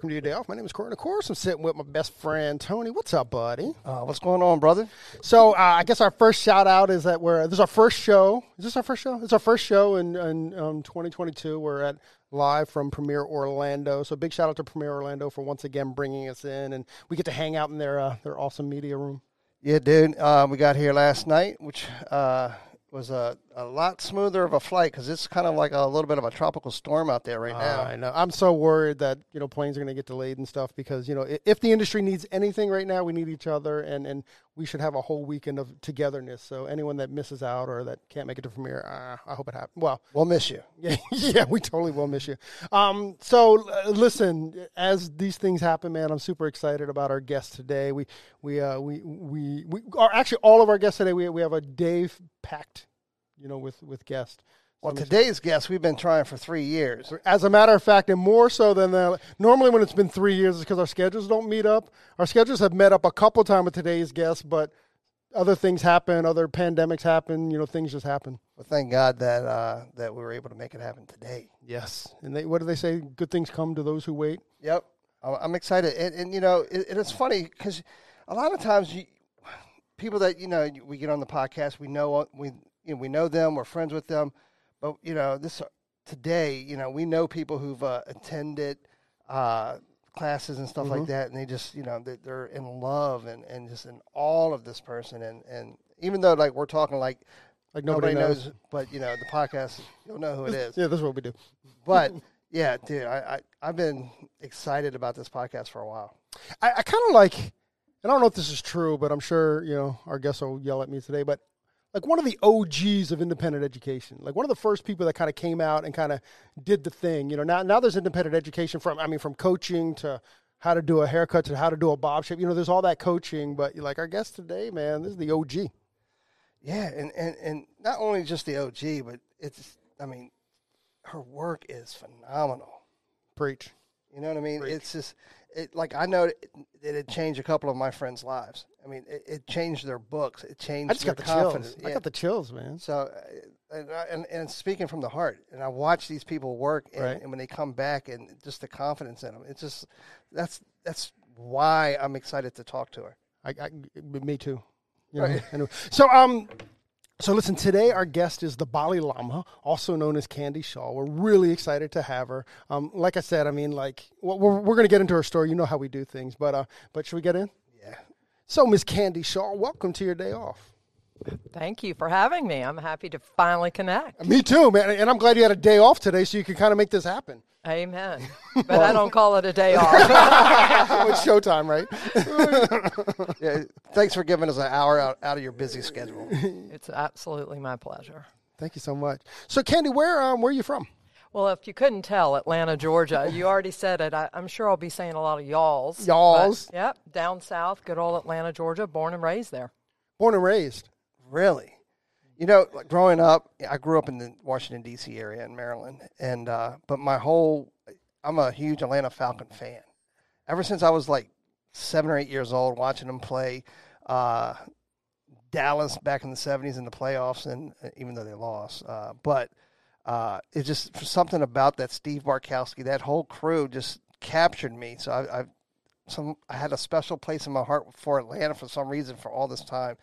Welcome to your day off. My name is Corey. And of course, I'm sitting with my best friend, Tony. What's up, buddy? Uh, what's going on, brother? So, uh, I guess our first shout out is that we're, this is our first show. Is this our first show? It's our first show in, in um, 2022. We're at live from Premiere Orlando. So, big shout out to Premiere Orlando for once again bringing us in. And we get to hang out in their, uh, their awesome media room. Yeah, dude. Uh, we got here last night, which uh, was a, a lot smoother of a flight because it's kind of like a little bit of a tropical storm out there right now. I know. I'm so worried that you know planes are going to get delayed and stuff because you know i- if the industry needs anything right now, we need each other, and and we should have a whole weekend of togetherness. So anyone that misses out or that can't make it to premiere, uh, I hope it happens. Well, We'll miss you. yeah, yeah, we totally will miss you. Um, so uh, listen, as these things happen, man, I'm super excited about our guest today. We we uh, we we we are actually all of our guests today. We we have a day packed, you know, with with guests. Well, today's guest we've been trying for three years. As a matter of fact, and more so than the, normally when it's been three years, is because our schedules don't meet up. Our schedules have met up a couple times with today's guest, but other things happen, other pandemics happen. You know, things just happen. Well, thank God that uh, that we were able to make it happen today. Yes, and they, what do they say? Good things come to those who wait. Yep, I'm excited, and, and you know, it, and it's funny because a lot of times you, people that you know we get on the podcast, we know we you know, we know them, we're friends with them, but you know this today, you know, we know people who've uh, attended uh, classes and stuff like that, and they just you know they, they're in love and, and just in all of this person, and and even though like we're talking like Like nobody, knows. but you know the podcast, you'll know who it is. Yeah, that's what we do. But yeah, dude, I, I I've been excited about this podcast for a while. I, I kind of like, and I don't know if this is true, but I'm sure you know our guests will yell at me today. But like one of the OGs of independent education, like one of the first people that kind of came out and kind of did the thing. You know, now now there's independent education from I mean from coaching to how to do a haircut to how to do a bob shape. You know, there's all that coaching, but like our guest today, man, this is the OG. Yeah, and, and, and not only just the OG, but it's I mean, her work is phenomenal. Preach. You know what I mean? It's just it like I know that it, changed a couple of my friends' lives. I mean, it, it changed their books. It changed I just their got the chills. confidence. I got the chills, man. So, uh, and, and and speaking from the heart, and I watch these people work, and, Right. and when they come back, and just the confidence in them, it's just that's that's why I'm excited to talk to her. I, I me too. You know, anyway. So um, so listen. Today our guest is the Bali Lama, also known as Candy Shaw. We're really excited to have her. Um, like I said, I mean, like we're we're gonna get into her story. You know how we do things, but uh, but should we get in? Yeah. So Miss Candy Shaw, welcome to your day off. Thank you for having me. I'm happy to finally connect. Me too, man. And I'm glad you had a day off today, so you could kind of make this happen. Amen. But I don't call it a day off. it's showtime, right? Yeah. Thanks for giving us an hour out, out of your busy schedule. it's absolutely my pleasure. Thank you so much. So Candy, where um where are you from? Well, if you couldn't tell, Atlanta, Georgia, you already said it. I, I'm sure I'll be saying a lot of y'alls. but, Y'alls. Yep, down south, good old Atlanta, Georgia, born and raised there. Born and raised. Really? You know, like growing up, I grew up in the Washington D.C. area in Maryland, and uh, but my whole, I'm a huge Atlanta Falcon fan. Ever since I was like seven or eight years old, watching them play uh, Dallas back in the '70s in the playoffs, and uh, even though they lost, uh, but uh, it's just something about that Steve Bartkowski, that whole crew, just captured me. So I, I've some I had a special place in my heart for Atlanta for some reason for all this time,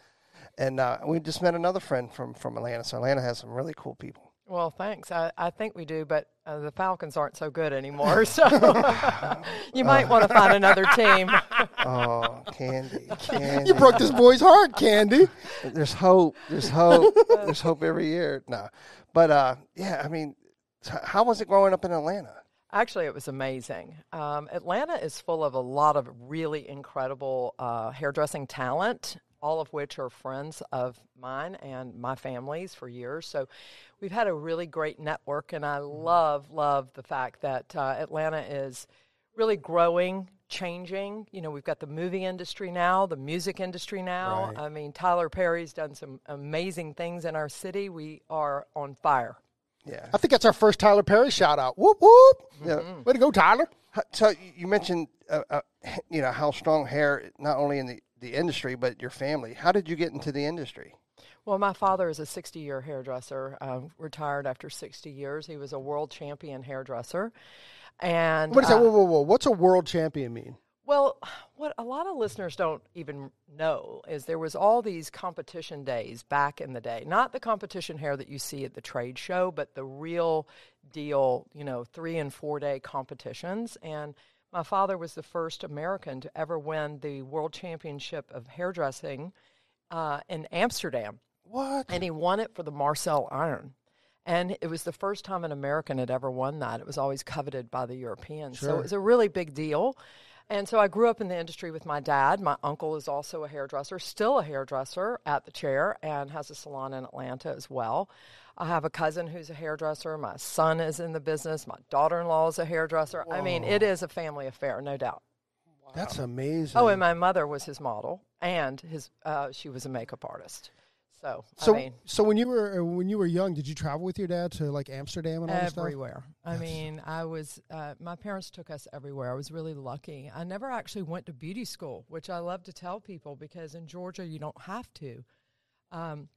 and uh, we just met another friend from from Atlanta. So Atlanta has some really cool people. Well, thanks. I, I think we do, but uh, the Falcons aren't so good anymore. So you might want to find another team. Oh, Candy, Candy. You broke this boy's heart, Candy. There's hope. There's hope. There's hope every year. No, but uh, yeah. I mean, how was it growing up in Atlanta? Actually, it was amazing. Um, Atlanta is full of a lot of really incredible uh, hairdressing talent, all of which are friends of mine and my family's for years. So we've had a really great network, and I love, love the fact that uh, Atlanta is really growing, changing. You know, we've got the movie industry now, the music industry now. Right. I mean, Tyler Perry's done some amazing things in our city. We are on fire. Yeah. I think that's our first Tyler Perry shout out. Whoop whoop. Yeah. Way to go, Tyler. So you mentioned, uh, uh, you know, how strong hair not only in the the industry but your family. How did you get into the industry? Well, my father is a 60 year hairdresser, um, retired after 60 years. He was a world champion hairdresser. And What is that? uh, Whoa, whoa, whoa. What's a world champion mean? well, what a lot of listeners don't even know is there was all these competition days back in the day. Not the competition hair that you see at the trade show, but the real deal, you know, 3 and 4 day competitions and my father was the first American to ever win the World Championship of Hairdressing uh, in Amsterdam What? and he won it for the Marcel Iron. And it was the first time an American had ever won that. It was always coveted by the Europeans. So it was a really big deal. And so I grew up in the industry with my dad. My uncle is also a hairdresser, still a hairdresser at the chair, and has a salon in Atlanta as well. I have a cousin who's a hairdresser. My son is in the business. My daughter in law is a hairdresser. I mean, it is a family affair, no doubt. That's amazing. Oh, and my mother was his model, and his uh, she was a makeup artist. So, so, I mean, so when you were uh, when you were young, did you travel with your dad to like Amsterdam and all this stuff? everywhere. I mean, I was. Uh, my parents took us everywhere. I was really lucky. I never actually went to beauty school, which I love to tell people because in Georgia you don't have to. Um,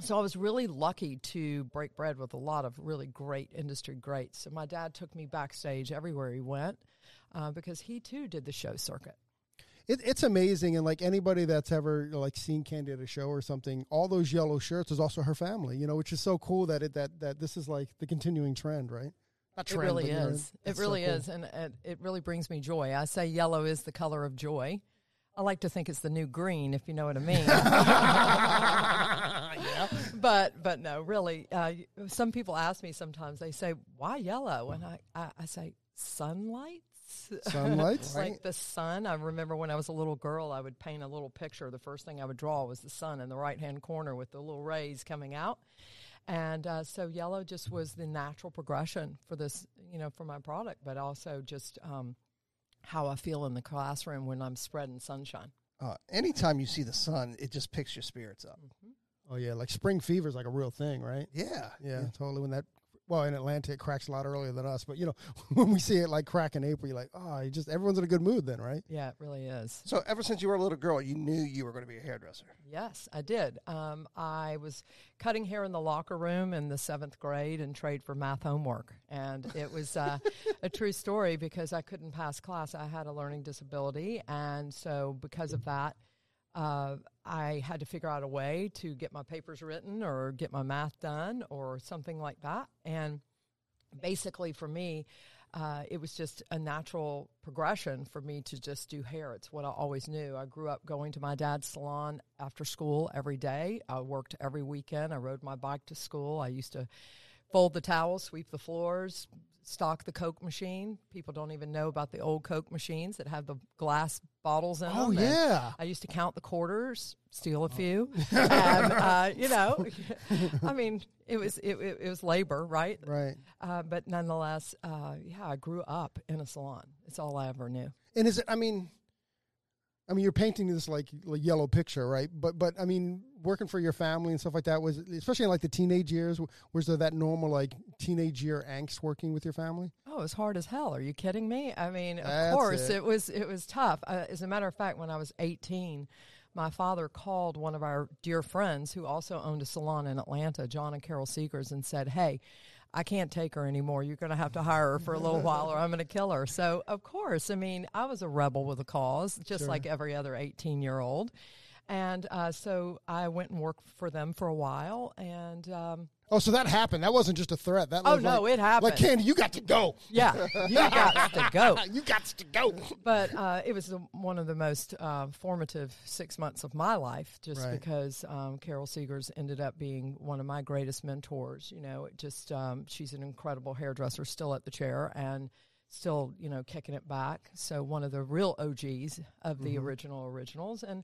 so I was really lucky to break bread with a lot of really great industry greats. So my dad took me backstage everywhere he went uh, because he too did the show circuit. It, it's amazing, and like anybody that's ever like seen Candy at a show or something, all those yellow shirts is also her family. You know, which is so cool that it that that this is like the continuing trend, right? Not It really but, you know, is. It that's so really cool. is, and it, it really brings me joy. I say yellow is the color of joy. I like to think it's the new green, if you know what I mean. But but no, really. Uh, some people ask me sometimes. They say, "Why yellow?" And I I, I say, "Sunlight." Sunlights? like the sun. I remember when I was a little girl, I would paint a little picture. The first thing I would draw was the sun in the right hand corner with the little rays coming out. And uh, so yellow just was the natural progression for this, you know, for my product, but also just um, how I feel in the classroom when I'm spreading sunshine. Uh, anytime you see the sun, it just picks your spirits up. Oh yeah, like spring fever is like a real thing, right? Yeah, Yeah, totally. When that, well, in Atlanta it cracks a lot earlier than us, but you know, when we see it like crack in April, you're like, oh, you just everyone's in a good mood then, right? Yeah, it really is. So ever since you were a little girl, you knew you were going to be a hairdresser. Yes, I did. Um, I was cutting hair in the locker room in the seventh grade and trade for math homework. And it was uh, a true story because I couldn't pass class. I had a learning disability. And so, because of that, uh, I had to figure out a way to get my papers written or get my math done or something like that. And basically, for me, uh, it was just a natural progression for me to just do hair. It's what I always knew. I grew up going to my dad's salon after school every day. I worked every weekend. I rode my bike to school. I used to fold the towels, sweep the floors, stock the Coke machine. People don't even know about the old Coke machines that have the glass bottles in Oh them. Oh yeah. I used to count the quarters, steal a few, and uh, you know, I mean, it was it, it, it was labor, right? Right. Uh, but nonetheless, uh, yeah, I grew up in a salon. It's all I ever knew. And is it? I mean, I mean, you're painting this like, like yellow picture, right? But but I mean, working for your family and stuff like that was, especially in like the teenage years, was there that normal like teenage year angst working with your family? Oh, it was hard as hell. Are you kidding me? I mean, of That's course, it. it. was it was tough. Uh, as a matter of fact, when I was 18, my father called one of our dear friends who also owned a salon in Atlanta, John and Carol Seegers, and said, "Hey, I can't take her anymore. You're going to have to hire her for a little while, or I'm going to kill her. So, of course, I mean, I was a rebel with a cause, just Sure. like every other 18 year old. And uh, so I went and worked for them for a while, and um, Oh, so that happened. That wasn't just a threat. That Oh, was no, like, it happened. Like Candy, you got to go. yeah, you got to go. you got to go. but uh, it was the, one of the most uh, formative six months of my life, just Right. because um, Carol Seegers ended up being one of my greatest mentors. You know, it just um, she's an incredible hairdresser, still at the chair and still, you know, kicking it back. So one of the real OGs of the original originals, and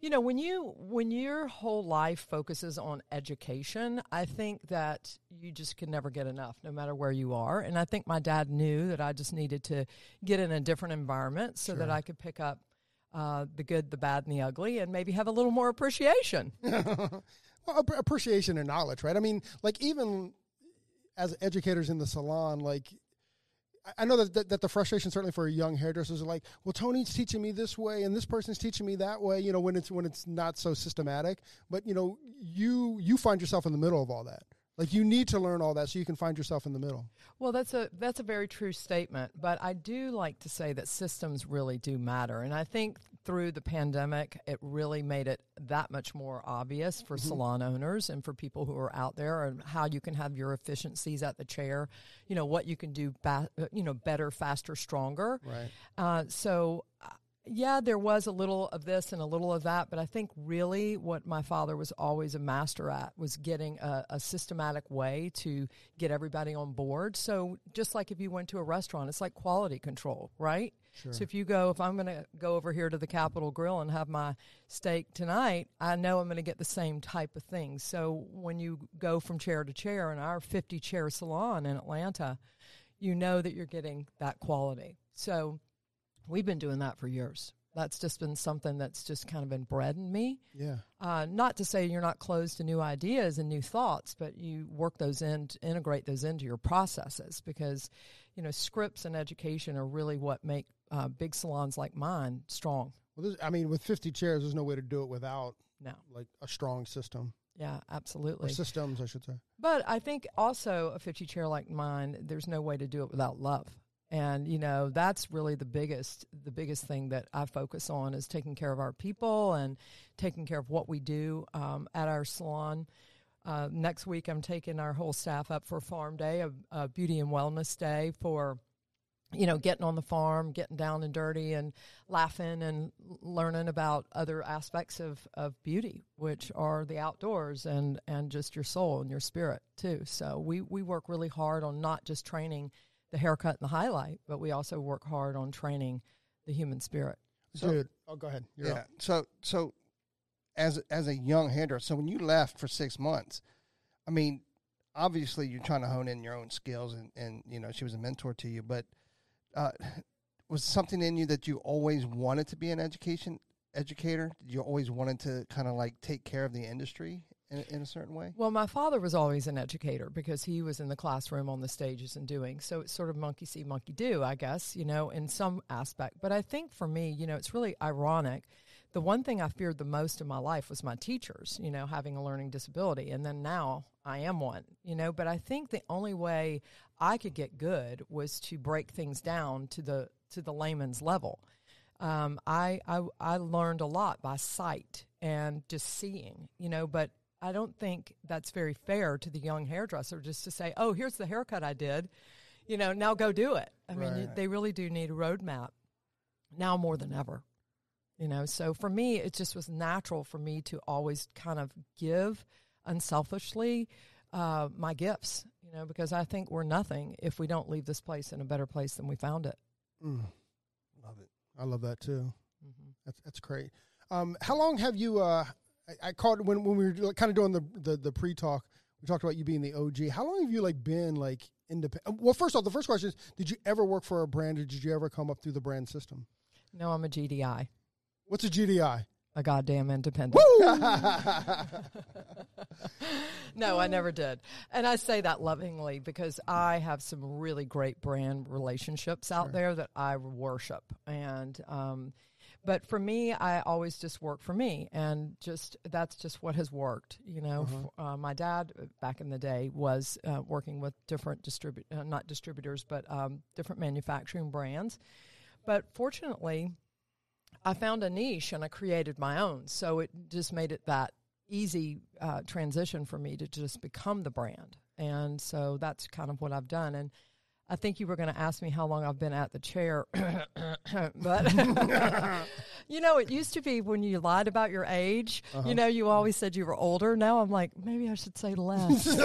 you know, when you when your whole life focuses on education, I think that you just can never get enough, no matter where you are. And I think my dad knew that I just needed to get in a different environment so that I could pick up uh, the good, the bad, and the ugly, and maybe have a little more appreciation. Well, appreciation and knowledge, right? I mean, like even as educators in the salon, like I- know that, that that the frustration certainly for young hairdressers are like, well, Tony's teaching me this way, and this person's teaching me that way. You know, when it's when it's not so systematic. But you know, you you find yourself in the middle of all that. Like you need to learn all that so you can find yourself in the middle. Well, that's a that's a very true statement, but I do like to say that systems really do matter, and I think through the pandemic, it really made it that much more obvious for salon owners and for people who are out there, and how you can have your efficiencies at the chair. You know what you can do, ba- you know, better, faster, stronger. Right. Uh, so, yeah, there was a little of this and a little of that, but I think really what my father was always a master at was getting a, a systematic way to get everybody on board. So, just like if you went to a restaurant, it's like quality control, right? So, if you go, if I'm going to go over here to the Capital Grille and have my steak tonight, I know I'm going to get the same type of thing. So, when you go from chair to chair in our 50 chair salon in Atlanta, you know that you're getting that quality. So, We've been doing that for years. That's just been something that's just kind of been bred in me. Yeah. Uh, not to say you're not closed to new ideas and new thoughts, but you work those in, integrate those into your processes because, you know, scripts and education are really what make uh, big salons like mine strong. Well, this, I mean, with 50 chairs, there's no way to do it without No, like a strong system yeah, or absolutely. systems, I should say. But I think also a 50 chair like mine, there's no way to do it without love. And you know, that's really the biggest the biggest thing that I focus on is taking care of our people and taking care of what we do um, at our salon. Uh, next week, I'm taking our whole staff up for Farm Day, a, a beauty and wellness day for you know, getting on the farm, getting down and dirty, and laughing and learning about other aspects of, of beauty, which are the outdoors and, and just your soul and your spirit too. So we, we work really hard on not just training the haircut and the highlight, but we also work hard on training the human spirit. So- Dude, oh, go ahead. You're yeah. up. So so as as a young hairdresser, so when you left for six months, I mean, obviously you're trying to hone in your own skills, and and you know she was a mentor to you, but uh, was something in you that you always wanted to be an education educator? Did you always wanted to kind of like take care of the industry in, in a certain way? Well, my father was always an educator because he was in the classroom on the stages and doing. So it's sort of monkey see, monkey do, I guess, you know, in some aspect. But I think for me, you know, it's really ironic. The one thing I feared the most in my life was my teachers, you know, having a learning disability. And then now I am one, you know, but I think the only way I could get good was to break things down to the to the layman's level. Um, I, I I learned a lot by sight and just seeing, you know, but I don't think that's very fair to the young hairdresser just to say, "Oh, here's the haircut I did," you know, now go do it. I mean, they really do need a roadmap now more than ever, you know. So for me, it just was natural for me to always kind of give unselfishly uh, my gifts, you know, because I think we're nothing if we don't leave this place in a better place than we found it. Mm, Love it. I love that too. Mm-hmm. That's that's great. Um, how long have you? Uh, I, I called when when we were kind of doing the the, the pre talk. We talked about you being the OG. How long have you like been like independent? Well, first off, the first question is: Did you ever work for a brand, or did you ever come up through the brand system? No, I'm a GDI, What's a GDI? a goddamn independent. no, I never did. And I say that lovingly because I have some really great brand relationships out there that I worship. And, um, but for me, I always just work for me, and just that's just what has worked. You know. F- uh, my dad uh, back in the day was uh, working with different distribu- uh, not distributors, but um, different manufacturing brands. But fortunately, I found a niche and I created my own. So it just made it that easy uh, transition for me to just become the brand. And so that's kind of what I've done. And I think you were going to ask me how long I've been at the chair, but you know, it used to be when you lied about your age. You know, you always said you were older. Now I'm like, maybe I should say less.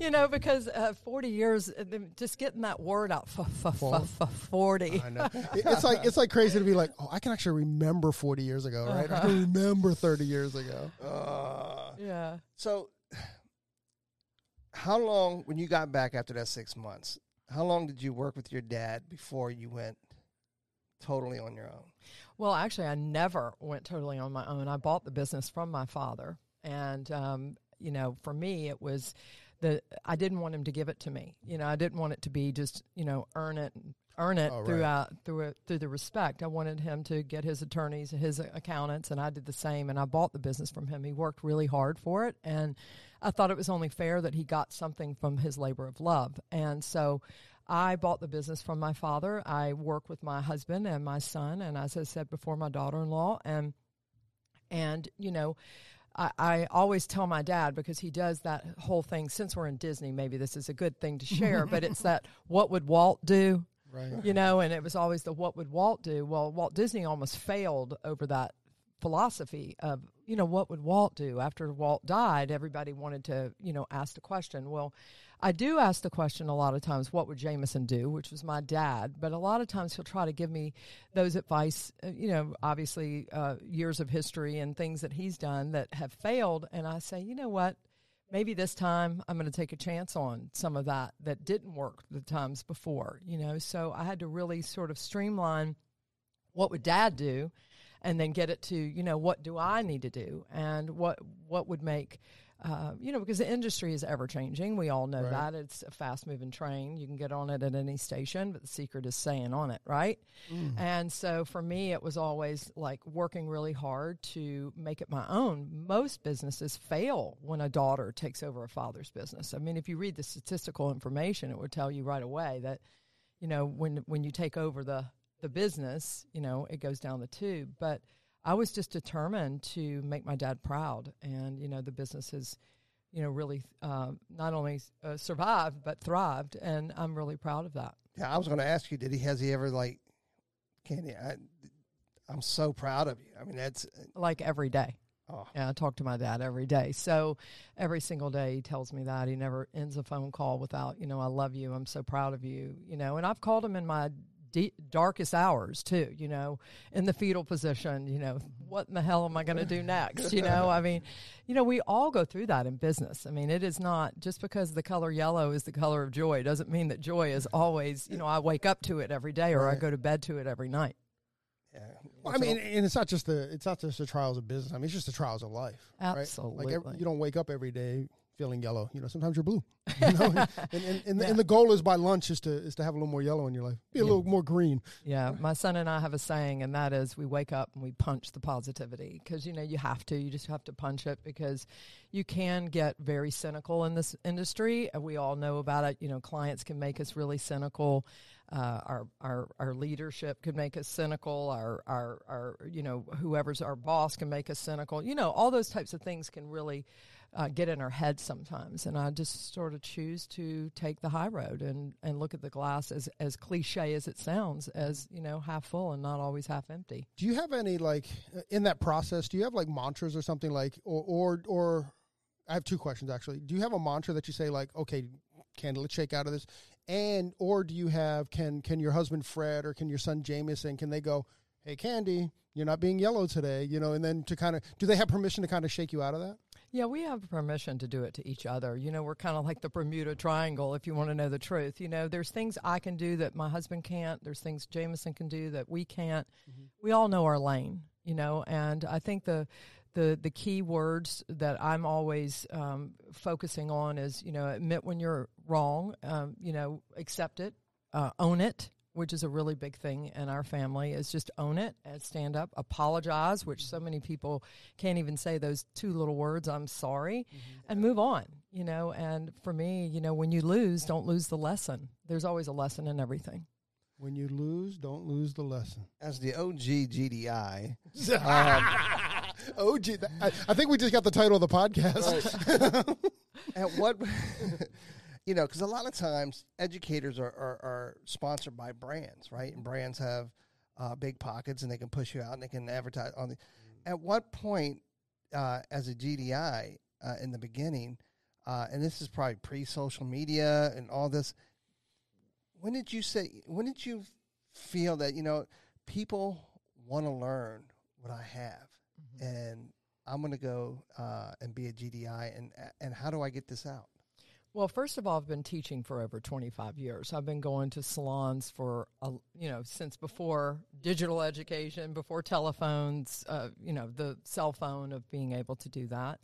you know, because uh, 40 years, uh, just getting that word out, f- f- f- f- 40. I know. It's like it's like crazy to be like, oh, I can actually remember 40 years ago, right? I can remember 30 years ago. Uh, Yeah. so, how long when you got back after that six months? How long did you work with your dad before you went totally on your own? Well, actually, I never went totally on my own. I bought the business from my father, and um, you know, for me, it was the I didn't want him to give it to me. You know, I didn't want it to be just you know earn it, earn it Oh, right. throughout through it, through the respect. I wanted him to get his attorneys, his accountants, and I did the same. And I bought the business from him. He worked really hard for it, and I thought it was only fair that he got something from his labor of love. And so I bought the business from my father. I work with my husband and my son, and as I said before, my daughter-in-law, and and you know. I, I always tell my dad because he does that whole thing. Since we're in Disney, maybe this is a good thing to share, but it's that what would Walt do? Right. you know, and it was always the what would Walt do? Well, Walt Disney almost failed over that philosophy of, you know, what would Walt do? After Walt died, everybody wanted to, you know, ask the question. Well, I do ask the question a lot of times, what would Jameson do? Which was my dad, but a lot of times he'll try to give me those advice, uh, you know, obviously uh, years of history and things that he's done that have failed. And I say, you know what? maybe this time I'm going to take a chance on some of that that didn't work the times before, you know. So I had to really sort of streamline what would dad do and then get it to, you know, what do I need to do and what what would make uh, you know, because the industry is ever changing. We all know Right. that. It's a fast moving train. You can get on it at any station, but the secret is staying on it, right? And so for me, it was always like working really hard to make it my own. Most businesses fail when a daughter takes over a father's business. I mean, if you read the statistical information, it would tell you right away that, you know, when when you take over the the business, you know, it goes down the tube. But I was just determined to make my dad proud, and you know, the business has, you know, really uh, not only uh, survived but thrived, and I'm really proud of that. Yeah, I was going to ask you, did he has he ever like, Candy? I, I'm so proud of you. I mean, that's Like every day. oh, Yeah, I talk to my dad every day. So every single day he tells me that. He never ends a phone call without, you know, I love you. I'm so proud of you. You know, and I've called him in my de- darkest hours too, you know, in the fetal position, you know, what in the hell am I going to do next? You know, I mean, you know, we all go through that in business. I mean, it is not just because the color yellow is the color of joy doesn't mean that joy is always, you know, I wake up to it every day or I go to bed to it every night. yeah. Well, I mean, and it's not just the it's not just the trials of business. I mean, it's just the trials of life. right? Absolutely. Like every, you don't wake up every day feeling yellow. You know, sometimes you're blue. You know, and, and, and, the, and the goal is by lunch is to is to have a little more yellow in your life. Be a Yeah. little more green. Yeah, my son and I have a saying, and that is we wake up and we punch the positivity because, you know, you have to. You just have to punch it because you can get very cynical in this industry. And we all know about it. You know, clients can make us really cynical. Uh, our, our our leadership could make us cynical. Our, our our you know whoever's our boss can make us cynical. You know all those types of things can really uh, get in our heads sometimes. And I just sort of choose to take the high road and, and look at the glass as, as cliche as it sounds, as, you know, half full and not always half empty. Do you have any like in that process? Do you have like mantras or something like, or or or? I have two questions actually. Do you have a mantra that you say like, okay, Candy, let's shake out of this, and or do you have can can your husband Fred or can your son Jameson can they go, hey Candy, you're not being yellow today, you know, and then to kind of do they have permission to kind of shake you out of that? Yeah, we have permission to do it to each other. You know, we're kind of like the Bermuda Triangle, if you want to know the truth. You know, there's things I can do that my husband can't. There's things Jameson can do that we can't. We all know our lane, you know, and I think the the the key words that I'm always um, focusing on is, you know, admit when you're wrong, um, you know, accept it, uh, own it, which is a really big thing in our family, is just own it and stand up, apologize, which so many people can't even say those two little words, I'm sorry, mm-hmm. and move on, you know. And for me, you know, when you lose, don't lose the lesson. There's always a lesson in everything. When you lose, don't lose the lesson. As the OG GDI, gee, that- um, I, I think we just got the title of the podcast. at what you know because a lot of times educators are, are, are sponsored by brands right? And brands have uh, big pockets and they can push you out and they can advertise on the at what point uh, as a gdi uh, in the beginning uh, and this is probably pre-social media and all this when did you say when did you feel that you know people want to learn what i have and i'm going to go uh, and be a gdi and and how do i get this out Well, first of all, I've been teaching for over 25 years. I've been going to salons for, a, you know, since before digital education, before telephones, uh, you know, the cell phone of being able to do that.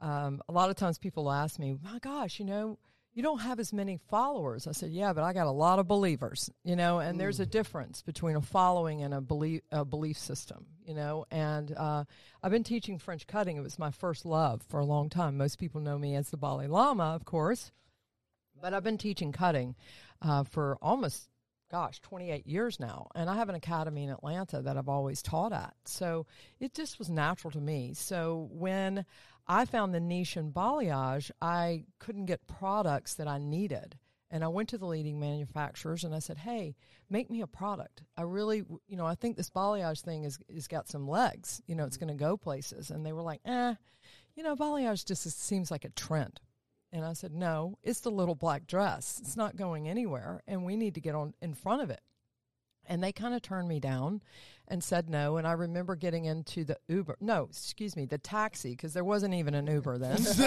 Um, a lot of times people ask me, my gosh, you know, you don't have as many followers. I said, yeah, but I got a lot of believers, you know, and there's a difference between a following and a belief, a belief system, you know, and uh, I've been teaching French cutting. It was my first love for a long time. Most people know me as the Bali Lama, of course, but I've been teaching cutting uh, for almost gosh, 28 years now. And I have an academy in Atlanta that I've always taught at. So it just was natural to me. So when I found the niche in balayage, I couldn't get products that I needed. And I went to the leading manufacturers and I said, hey, make me a product. I really, you know, I think this balayage thing is, is got some legs. You know, it's going to go places. And they were like, eh, you know, balayage just is- seems like a trend. And I said, no, it's the little black dress. It's not going anywhere, and we need to get on in front of it. And they kind of turned me down and said no. And I remember getting into the Uber, no, excuse me, the taxi, because there wasn't even an Uber then.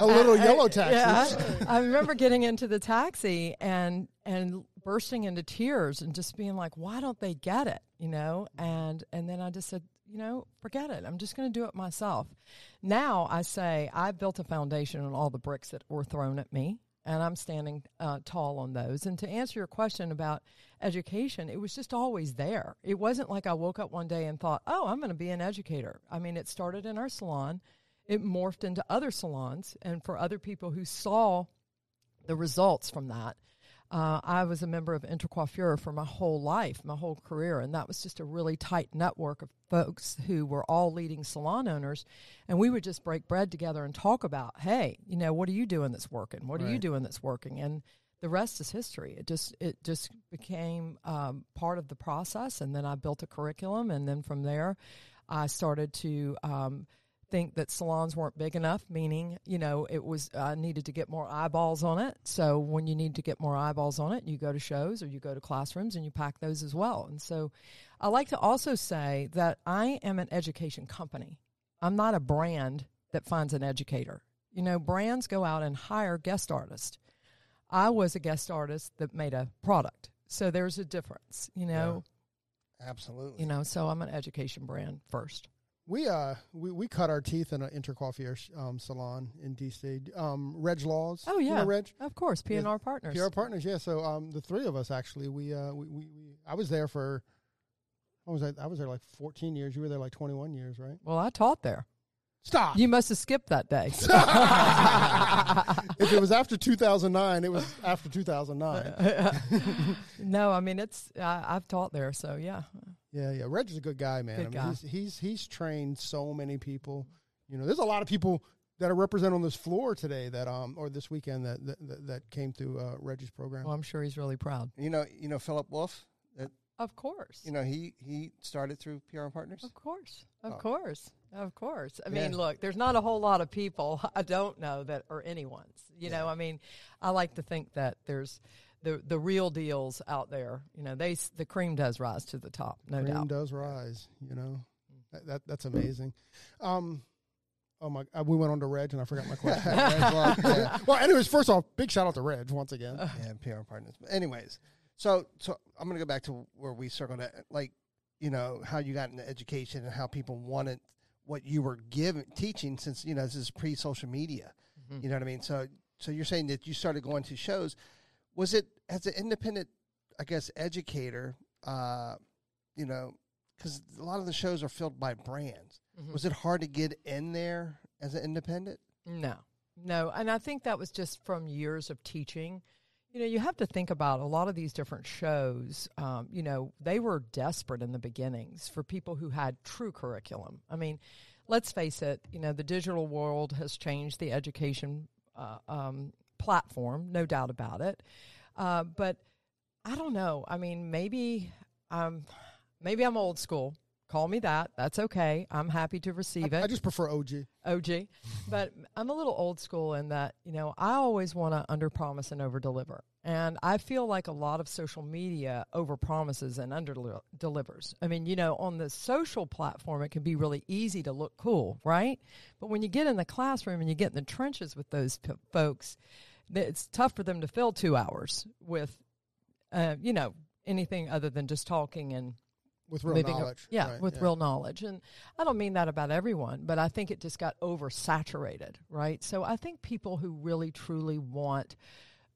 a little uh, yellow uh, taxi. Yeah, I remember getting into the taxi and and bursting into tears and just being like, "Why don't they get it?" You know, and and then I just said, you know, forget it. I'm just going to do it myself. Now I say I built a foundation on all the bricks that were thrown at me, and I'm standing uh, tall on those. And to answer your question about education, it was just always there. It wasn't like I woke up one day and thought, "Oh, I'm going to be an educator." I mean, it started in our salon it morphed into other salons and for other people who saw the results from that. Uh, I was a member of Intercoiffure for my whole life, my whole career, and that was just a really tight network of folks who were all leading salon owners. And we would just break bread together and talk about, hey, you know, what are you doing that's working? What are you doing that's working? And the rest is history. It just it just became um, part of the process, and then I built a curriculum, and then from there, I started to um, think that salons weren't big enough, meaning, you know, it was I needed to get more eyeballs on it. So when you need to get more eyeballs on it, you go to shows or you go to classrooms and you pack those as well. And so I like to also say that I am an education company. I'm not a brand that finds an educator. You know, brands go out and hire guest artists. I was a guest artist that made a product. So there's a difference, you know. Absolutely. You know, so I'm an education brand first. We uh we, we cut our teeth in an Intercoiffure um, salon in DC. Um, Reg Laws. Oh You know yeah, Reg. of course, P and R partners. PR partners, yeah. So um, the three of us actually, we uh, we, we, we I was there for, what was I? I was there like 14 years. You were there like 21 years, right? Well, I taught there. Stop. You must have skipped that day. if it was after 2009, it was after 2009. no, I mean it's I, I've taught there, so yeah. Yeah, yeah. Reg is a good guy, man. Good I mean, guy. he's he's he's trained so many people. You know, there's a lot of people that are represented on this floor today that um or this weekend that that, that, that came through uh, Reggie's program. Well, I'm sure he's really proud. You know, you know Philip Wolf. That Of course. you know he he started through PR and Partners. Of course. Of Oh. course. Of course. I mean, look, there's not a whole lot of people I don't know that are anyone's. You know, I mean, I like to think that there's the the real deals out there. You know, they the cream does rise to the top, no doubt. Cream doubt. does rise. You know, that, that that's amazing. Um, oh my, uh, we went on to Reg and I forgot my question. Well, yeah, well, anyways, first off, big shout out to Reg once again. yeah, PR and Partners. But anyways, so so I'm gonna go back to where we circled at, like you know how you got into education and how people wanted what you were giving teaching since you know this is pre social media. You know what I mean? So so you're saying that you started going to shows. Was it as an independent I guess, educator, uh, you know, because a lot of the shows are filled by brands. Mhm. Was it hard to get in there as an independent? No, no. And I think that was just from years of teaching. You know, you have to think about a lot of these different shows. Um, you know, they were desperate in the beginnings for people who had true curriculum. I mean, let's face it, you know, the digital world has changed the education uh, um, platform, no doubt about it. Uh, but I don't know. I mean, maybe. Um, maybe I'm old school. Call me that. That's okay. I'm happy to receive it. I just prefer OG. OG. But I'm a little old school in that, you know, I always want to under promise and over deliver. And I feel like a lot of social media over promises and under delivers. I mean, you know, on the social platform, it can be really easy to look cool, right? But when you get in the classroom and you get in the trenches with those p- folks, it's tough for them to fill two hours with, uh, you know, anything other than just talking and with real knowledge. yeah, right, with real knowledge. And I don't mean that about everyone, but I think it just got oversaturated, right? So I think people who really truly want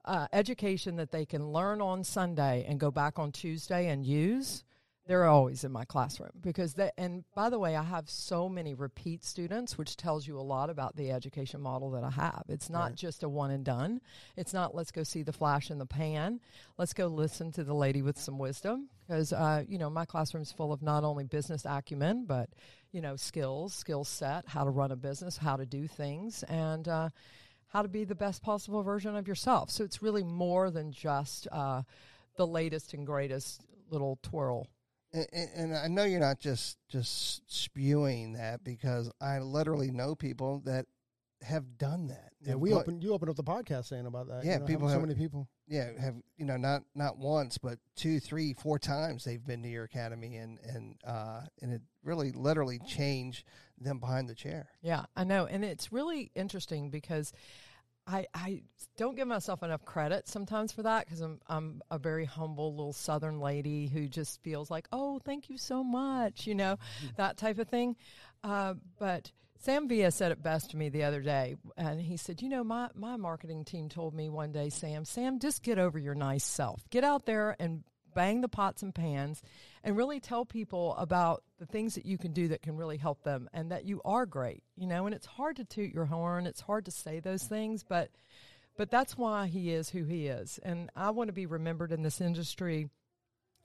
uh, education that they can learn on Sunday and go back on Tuesday and use. They're always in my classroom because they, and by the way, I have so many repeat students, which tells you a lot about the education model that I have. It's not Right. just a one and done. It's not let's go see the flash in the pan. Let's go listen to the lady with some wisdom because uh, you know my classroom's full of not only business acumen but you know skills, skill set, how to run a business, how to do things, and uh, how to be the best possible version of yourself. So it's really more than just uh, the latest and greatest little twirl. And, and- and I know you're not just just spewing that because I literally know people that have done that. Yeah, Have we gone- opened. You opened up the podcast saying about that. Yeah, you know, people so many people. yeah have you know not not once but two three four times they've been to your academy and and uh and it really literally changed them behind the chair Yeah, I know. And it's really interesting because I, I don't give myself enough credit sometimes for that because I'm, I'm a very humble little southern lady who just feels like, oh, thank you so much, you know, that type of thing. Uh, but Sam Villa said it best to me the other day. And he said, you know, my, my marketing team told me one day, Sam, Sam, just get over your nice self. Get out there and bang the pots and pans and really tell people about the things that you can do that can really help them and that you are great you know and it's hard to toot your horn it's hard to say those things but but that's why he is who he is. And i want to be remembered in this industry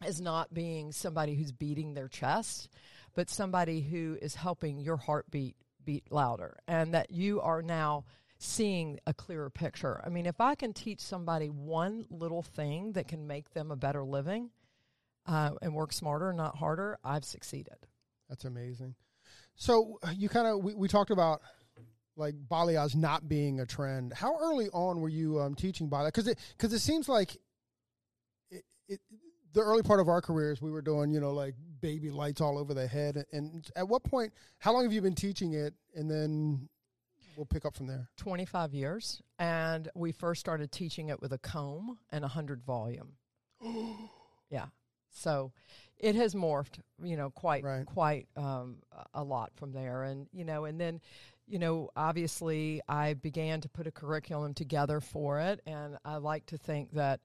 as not being somebody who's beating their chest but somebody who is helping your heartbeat beat louder and that you are now seeing a clearer picture. I mean, if I can teach somebody one little thing that can make them a better living uh, and work smarter, not harder, I've succeeded. That's amazing. So uh, you kind of we, we talked about like balayage not being a trend. How early on were you um, teaching balayage? Because it because it seems like it, it the early part of our careers we were doing you know like baby lights all over the head. And at what point? How long have you been teaching it? And then we'll pick up from there. 25 years, and we first started teaching it with a comb and a 100 volume. yeah. So it has morphed, you know, quite Right. quite um, a- lot from there, and you know, and then, you know, obviously I began to put a curriculum together for it, and I like to think that,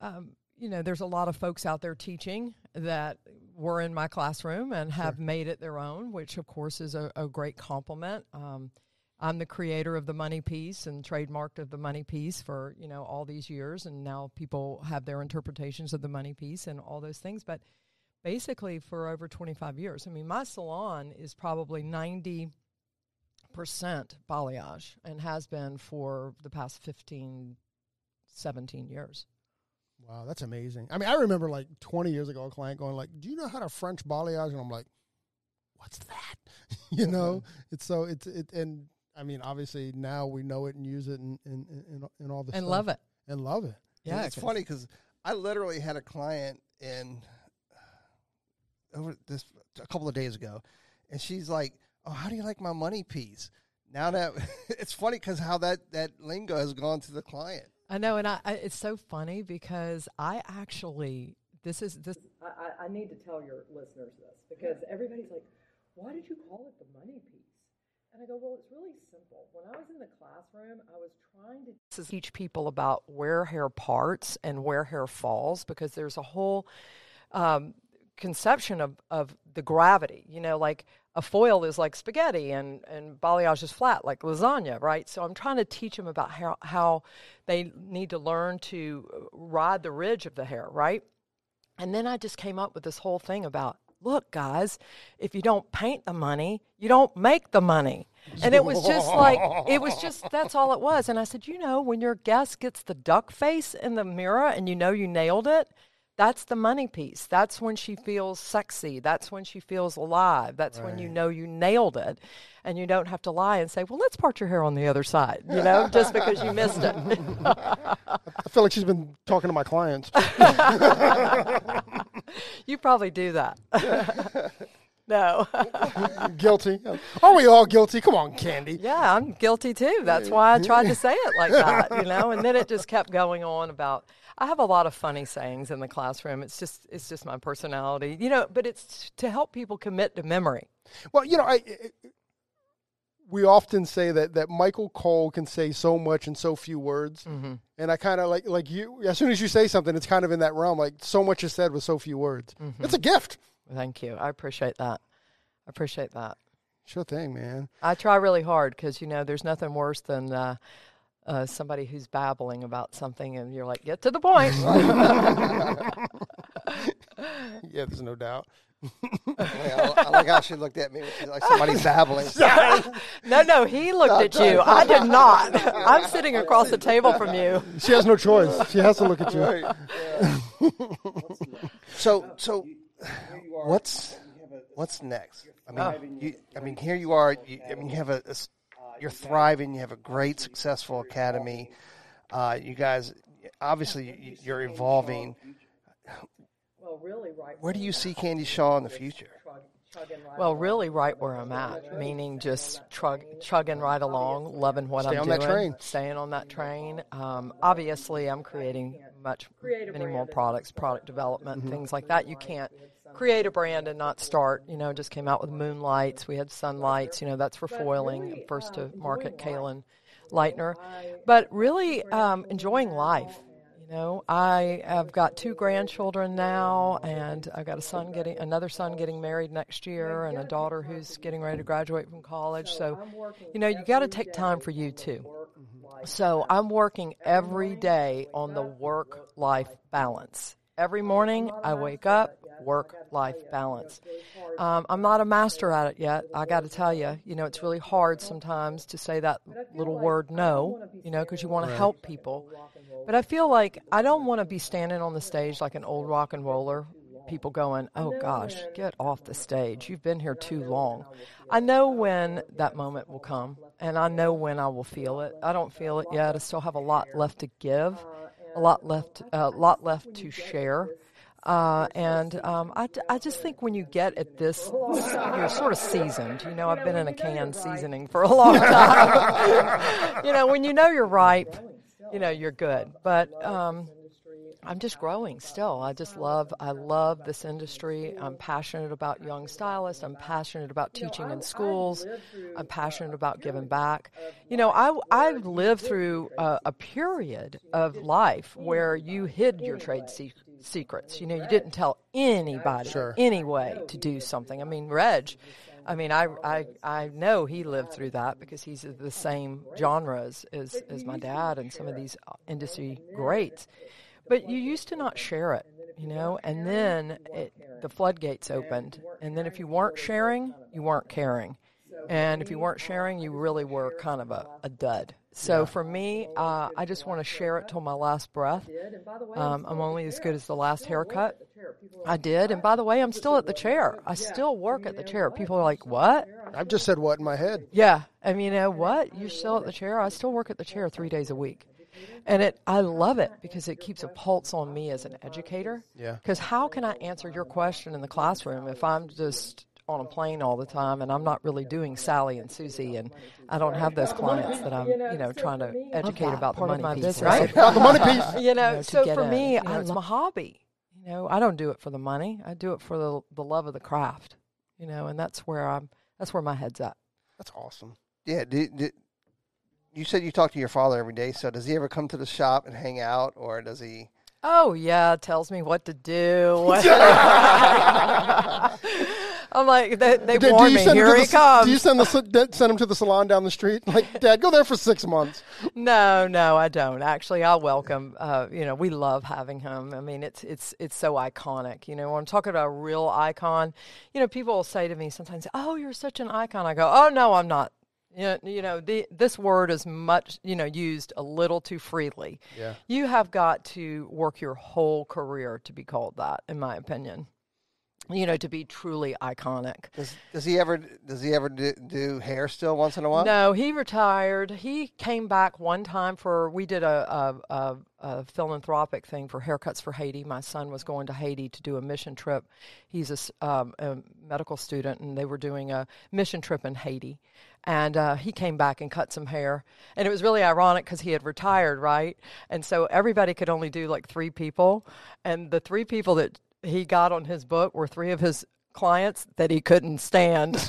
um, you know, there's a lot of folks out there teaching that were in my classroom and have made it their own, which of course is a, a great compliment. Um, I'm the creator of the money piece and trademarked of the money piece for you know all these years, and now people have their interpretations of the money piece and all those things. But basically, for over 25 years, I mean, my salon is probably 90 percent balayage and has been for the past 15, 17 years. Wow, that's amazing. I mean, I remember like 20 years ago, a client going like, "Do you know how to French balayage?" And I'm like, "What's that?" you know, mm-hmm. it's so it's it, and I mean, obviously now we know it and use it and and and, and all this and love it. and love it. And Yeah, it's 'cause- funny because I literally had a client in uh, over this a couple of days ago, and she's like, "Oh, how do you like my money piece?" Now that it's funny because how that that lingo has gone to the client. I know, and I, I it's so funny because I actually this is this. I, I, I need to tell your listeners this because everybody's like, "Why did you call it the money piece?" And I go, well, it's really simple. When I was in the classroom, I was trying to teach people about where hair parts and where hair falls because there's a whole um, conception of, of the gravity. You know, like a foil is like spaghetti and, and balayage is flat like lasagna, right? So I'm trying to teach them about how, how they need to learn to ride the ridge of the hair, right? And then I just came up with this whole thing about look, guys, if you don't paint the money, you don't make the money. And it was just like, it was just, that's all it was. And I said, you know, when your guest gets the duck face in the mirror and you know you nailed it, that's the money piece. That's when she feels sexy. That's when she feels alive. That's right. when you know you nailed it. And you don't have to lie and say, well, let's part your hair on the other side, you know, just because you missed it. I feel like she's been talking to my clients. you probably do that. no. guilty. Are we all guilty? Come on, Candy. Yeah, I'm guilty too. That's why I tried to say it like that, you know, and then it just kept going on about I have a lot of funny sayings in the classroom. It's just it's just my personality, you know. But it's to help people commit to memory. Well, you know, I, we often say that that Michael Cole can say so much in so few words, mm-hmm. and I kind of like like you. As soon as you say something, it's kind of in that realm. Like so much is said with so few words. Mm-hmm. It's a gift. Thank you. I appreciate that. I appreciate that. Sure thing, man. I try really hard because you know there's nothing worse than uh, uh, somebody who's babbling about something, and you're like, get to the point. yeah, there's no doubt. I, I, like how she looked at me like somebody's babbling. no, no, he looked at you. I did not. I'm sitting across the table from you. She has no choice. She has to look at you. Right. Yeah. so, so, what's what's next? I mean, you, I mean, here you are. You, I mean, you have a, a, you're thriving. You have a great, successful academy. Uh, you guys, obviously, you're evolving well, really right. Where do you see Candy Shaw in the future? Well, really, right where I'm at, meaning just trug, chugging right along, loving what Stay I'm on doing, that train. staying on that train. Um, obviously, I'm creating much, many more products, product development, mm-hmm. things like that. You can't create a brand and not start. You know, just came out with moonlights. We had sunlights. You know, that's for foiling. First to market, Kaylin Lightner, but really um, enjoying life know, I have got two grandchildren now, and I've got a son getting another son getting married next year, and a daughter who's getting ready to graduate from college. So, you know, you got to take time for you too. So I'm working every day on the work-life balance. Every morning I wake up, work life balance. Um, I'm not a master at it yet. I got to tell you, you know, it's really hard sometimes to say that little word no, you know, because you want to help people. But I feel like I don't want to be standing on the stage like an old rock and roller. People going, oh gosh, get off the stage. You've been here too long. I know when that moment will come, and I know when I will feel it. I don't feel it yet. I still have a lot left to give, a lot left, a uh, lot left to share. Uh, and um, I, I just think when you get at this, you're sort of seasoned. You know, I've been in a can seasoning for a long time. you know, when you know you're ripe, you know you're good. But um, I'm just growing still. I just love I love this industry. I'm passionate about young stylists. I'm passionate about teaching in schools. I'm passionate about giving back. You know, I I lived through a, a period of life where you hid your trade secrets secrets. You know, you didn't tell anybody sure. anyway to do something. I mean, Reg, I mean, I, I, I know he lived through that because he's the same genres as, as my dad and some of these uh, industry greats. But you used to not share it, you know, and then it, the floodgates opened. And then if you weren't sharing, you weren't caring. And if you weren't sharing, you really were kind of a, a dud. So yeah. for me, uh, I just want to share it till my last breath. Um, I'm only as good as the last haircut I did. And by the way, I'm still at the chair. I still work at the chair. People are like, "What?" I've just said what in my head. Yeah, I mean, you know what? You're still at the chair. I still work at the chair three days a week, and it. I love it because it keeps a pulse on me as an educator. Yeah. Because how can I answer your question in the classroom if I'm just on a plane all the time and I'm not really doing Sally and Susie and I don't have those clients that I'm, you know, trying to educate about the money piece, business. right? about the money piece. You know, so for me, you know, it's my hobby. You know, I don't do it for the money. I do it for the the love of the craft. You know, and that's where I'm that's where my head's at. That's awesome. yeah, do, do, you said you talk to your father every day. So does he ever come to the shop and hang out, or does he? Oh yeah, tells me what to do. I'm like they, they Do- do you me. Here he the, comes. Do you send the send him to the salon down the street? Like, Dad, go there for six months. No, no, I don't. Actually, I welcome. Uh, you know, we love having him. I mean, it's it's it's so iconic. You know, when I'm talking about a real icon, you know, people will say to me sometimes, "Oh, you're such an icon." I go, "Oh no, I'm not." You know, you know the, this word is much, you know, used a little too freely. Yeah. You have got to work your whole career to be called that, in my opinion. You know, to be truly iconic. Does, does he ever? Does he ever do, do hair still once in a while? No, he retired. He came back one time for we did a, a, a, a philanthropic thing for Haircuts for Haiti. My son was going to Haiti to do a mission trip. He's um, a medical student, and they were doing a mission trip in Haiti. And uh, he came back and cut some hair, and it was really ironic because he had retired, right? And so everybody could only do like three people, and the three people that he got on his book were three of his clients that he couldn't stand.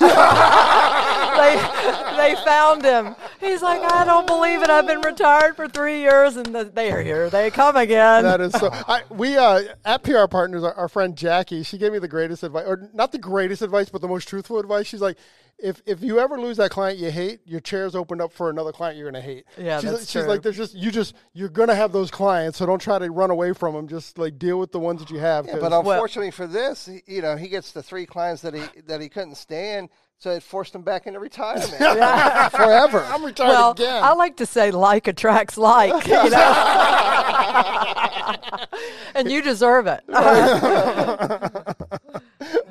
they they found him. He's like, I don't believe it. I've been retired for three years, and the, they're here. They come again. That is so. I, we uh, at PR Partners, our, our friend Jackie, she gave me the greatest advice, or not the greatest advice, but the most truthful advice. She's like, if if you ever lose that client you hate, your chair's opened up for another client you're gonna hate. Yeah, she's, that's she's true. like, there's just you just you're gonna have those clients, so don't try to run away from them. Just like deal with the ones that you have. Yeah, 'cause- but unfortunately for this, you know, he gets the three clients that he that he couldn't stand, so it forced him back into retirement forever. I'm retired well, again. I like to say like attracts like, you know. and you deserve it.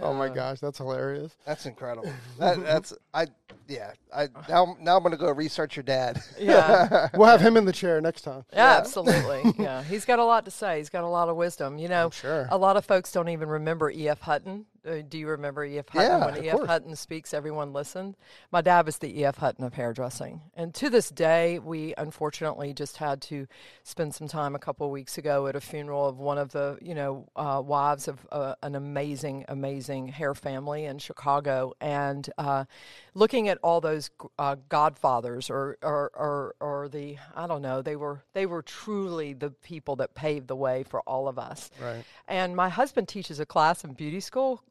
oh my gosh, that's hilarious. That's incredible. That, that's I. Yeah, I now now I'm gonna go research your dad. yeah. We'll have him in the chair next time. Yeah, absolutely. Yeah, he's got a lot to say. He's got a lot of wisdom. You know, sure. a lot of folks don't even remember E.F. Hutton. Uh, do you remember E.F. Hutton? Yeah, when E.F. course. Hutton speaks, everyone listened. My dad was the E.F. Hutton of hairdressing, and to this day, we unfortunately just had to spend some time a couple of weeks ago at a funeral of one of the you know uh, wives of uh, an amazing, amazing hair family in Chicago, and uh, looking at all those uh, godfathers or, or or or the I don't know they were they were truly the people that paved the way for all of us. Right. And my husband teaches a class in beauty school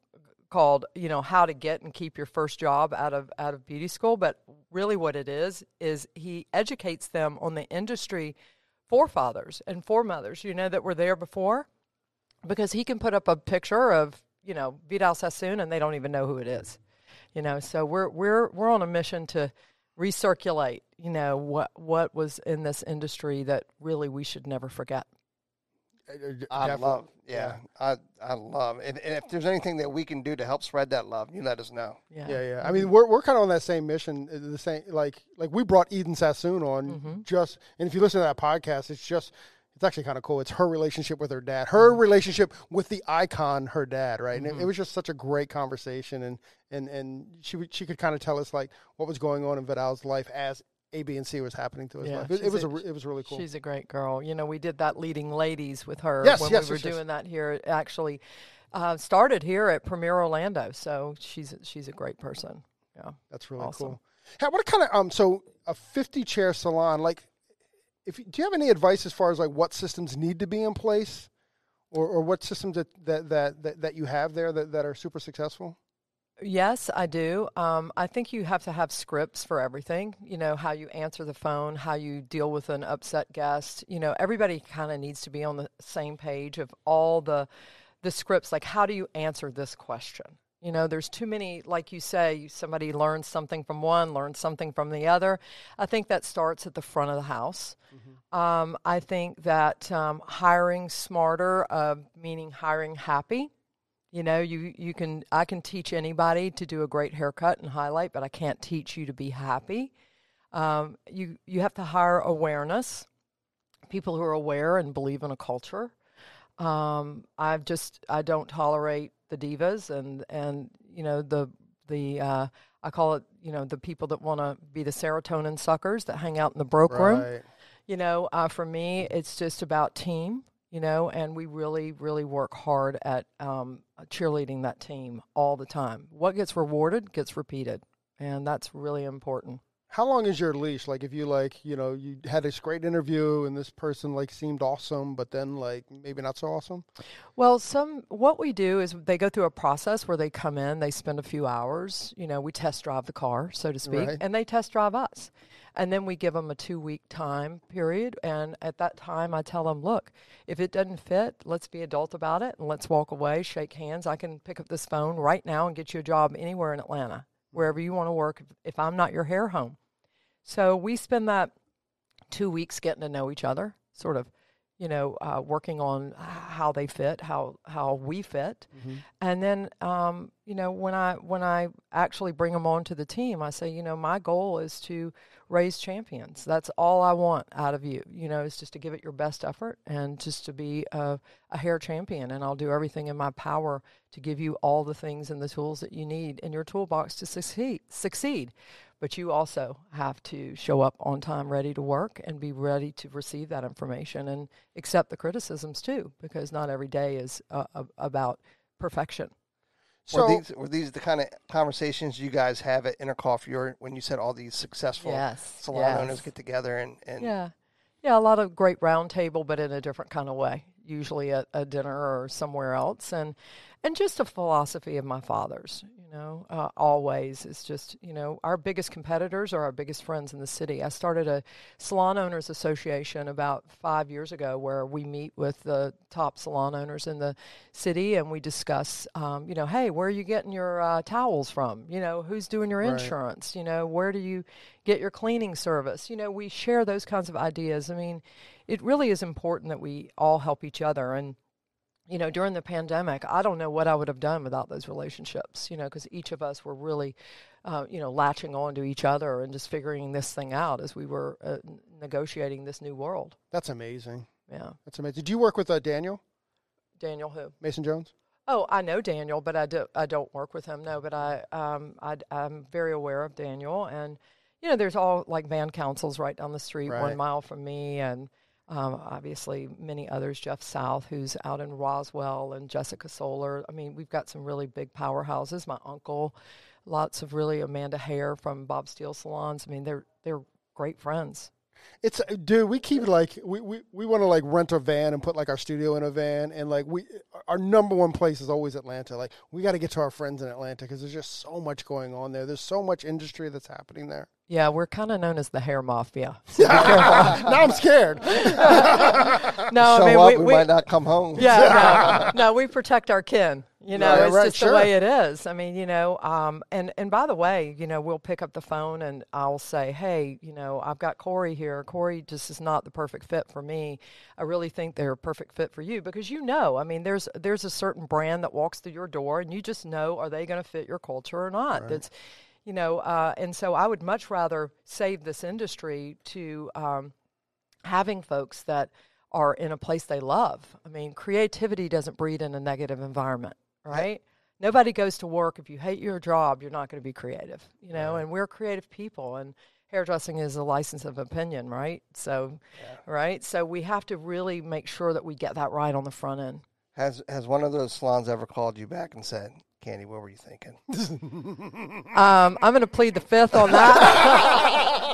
called you know how to get and keep your first job out of out of beauty school but really what it is is he educates them on the industry forefathers and foremothers you know that were there before because he can put up a picture of you know Vidal Sassoon and they don't even know who it is you know. So we're we're we're on a mission to recirculate you know what what was in this industry that really we should never forget I Definitely. love. Yeah, I I love. And, and if there's anything that we can do to help spread that love, you let us know. yeah Yeah, yeah. I mean, we're we're kind of on that same mission. uh, The same, like like we brought Eden Sassoon on Mm-hmm. just, and if you listen to that podcast, it's just. It's actually kind of cool. It's her relationship with her dad, her Mm-hmm. relationship with the icon, her dad, right? And it, it was just such a great conversation, and and and she would- she could kind of tell us like what was going on in Vidal's life as A, B, and C was happening to his Yeah. It, it was a- a, it was really cool. She's a great girl. You know, we did that leading ladies with her Yes, when yes, we were yes, yes. doing that here. It actually uh, started here at Premier Orlando, so she's she's a great person. Yeah. That's really Awesome. cool. Hey, what kind of um? So a fifty chair salon, like, if do you have any advice as far as like what systems need to be in place, or, or what systems that that, that that that you have there that, that are super successful? Yes, I do. Um, I think you have to have scripts for everything. You know, how you answer the phone, how you deal with an upset guest. You know, everybody kind of needs to be on the same page of all the the scripts. Like, how do you answer this question? You know, there's too many, like you say, somebody learns something from one, learns something from the other. I think that starts at the front of the house. Um, I think that um, hiring smarter, uh, meaning hiring happy, you know, you, you can I can teach anybody to do a great haircut and highlight, but I can't teach you to be happy. Um, you you have to hire awareness, people who are aware and believe in a culture. Um, I've just I don't tolerate the divas and and you know the the uh, I call it you know the people that want to be the serotonin suckers that hang out in the broke room you know uh, for me it's just about team you know and we really really work hard at um, cheerleading that team all the time what gets rewarded gets repeated and that's really important How long is your leash? Like if you like, you know, you had this great interview and this person like seemed awesome, but then like maybe not so awesome. Well, some what we do is they go through a process where they come in, they spend a few hours, you know, we test drive the car, so to speak, Right. and they test drive us. And then we give them a 2-week time period and at that time I tell them, "Look, if it doesn't fit, let's be adult about it and let's walk away, shake hands. I can pick up this phone right now and get you a job anywhere in Atlanta, wherever you want to work if I'm not your hair home." So we spend that two weeks getting to know each other, sort of, you know, uh, working on how they fit, how how we fit, and then, um, you know, when I when I actually bring them onto the team, I say, you know, my goal is to raise champions. That's all I want out of you. You know, is just to give it your best effort and just to be a, a hair champion. And I'll do everything in my power to give you all the things and the tools that you need in your toolbox to succeed. Succeed. But you also have to show up on time, ready to work, and be ready to receive that information and accept the criticisms too, because not every day is uh, about perfection. So were these were these the kind of conversations you guys have at Intercoiffure or when you said all these successful Yes, salon yes. owners get together and, and Yeah. Yeah, a lot of great roundtable, but in a different kind of way, usually at a dinner or somewhere else. And and just a philosophy of my father's, you know, uh, always. It's just, you know, our biggest competitors are our biggest friends in the city. I started a salon owners association about five years ago where we meet with the top salon owners in the city and we discuss, um, you know, hey, where are you getting your uh, towels from? You know, who's doing your Right. insurance? You know, where do you get your cleaning service? You know, we share those kinds of ideas. I mean, it really is important that we all help each other. And, you know, during the pandemic, I don't know what I would have done without those relationships, you know, because each of us were really, uh, you know, latching on to each other and just figuring this thing out as we were uh, negotiating this new world. that's amazing. Yeah. That's amazing. Did you work with uh, Daniel Daniel, who? Mason Jones? Oh, I know Daniel, but I, do, I don't work with him. No, but I, um, I, am very aware of Daniel. And, you know, there's all like band councils right down the street, Right. one mile from me. And um, obviously many others, Jeff South, who's out in Roswell, and Jessica Solar. I mean, we've got some really big powerhouses. My uncle, lots of really Amanda Hare from Bob Steele Salons. I mean, they're, they're great friends. It's uh, dude. We keep like we we, we want to like rent a van and put like our studio in a van, and like we our number one place is always Atlanta. Like we got to get to our friends in Atlanta because there's just so much going on there. There's so much industry that's happening there. Yeah, we're kind of known as the hair mafia. now I'm scared. No, show I mean, up, we, we, we, might not come home. Yeah, no, no, we protect our kin. You know, Right, it's right, just sure. the way it is. I mean, you know, um, and and by the way, you know, we'll pick up the phone and I'll say, hey, you know, I've got Corey here. Corey just is not the perfect fit for me. I really think they're a perfect fit for you because you know, I mean, there's there's a certain brand that walks through your door and you just know are they going to fit your culture or not. That's you know, uh, and so I would much rather save this industry to um, having folks that are in a place they love. I mean, creativity doesn't breed in a negative environment, right? Nobody goes to work if you hate your job, you're not going to be creative, you know, and we're creative people and hairdressing is a license of opinion, right? So right? So we have to really make sure that we get that right on the front end. Has has one of those salons ever called you back and said, "Candy, what were you thinking?" Um, I'm going to plead the fifth on that.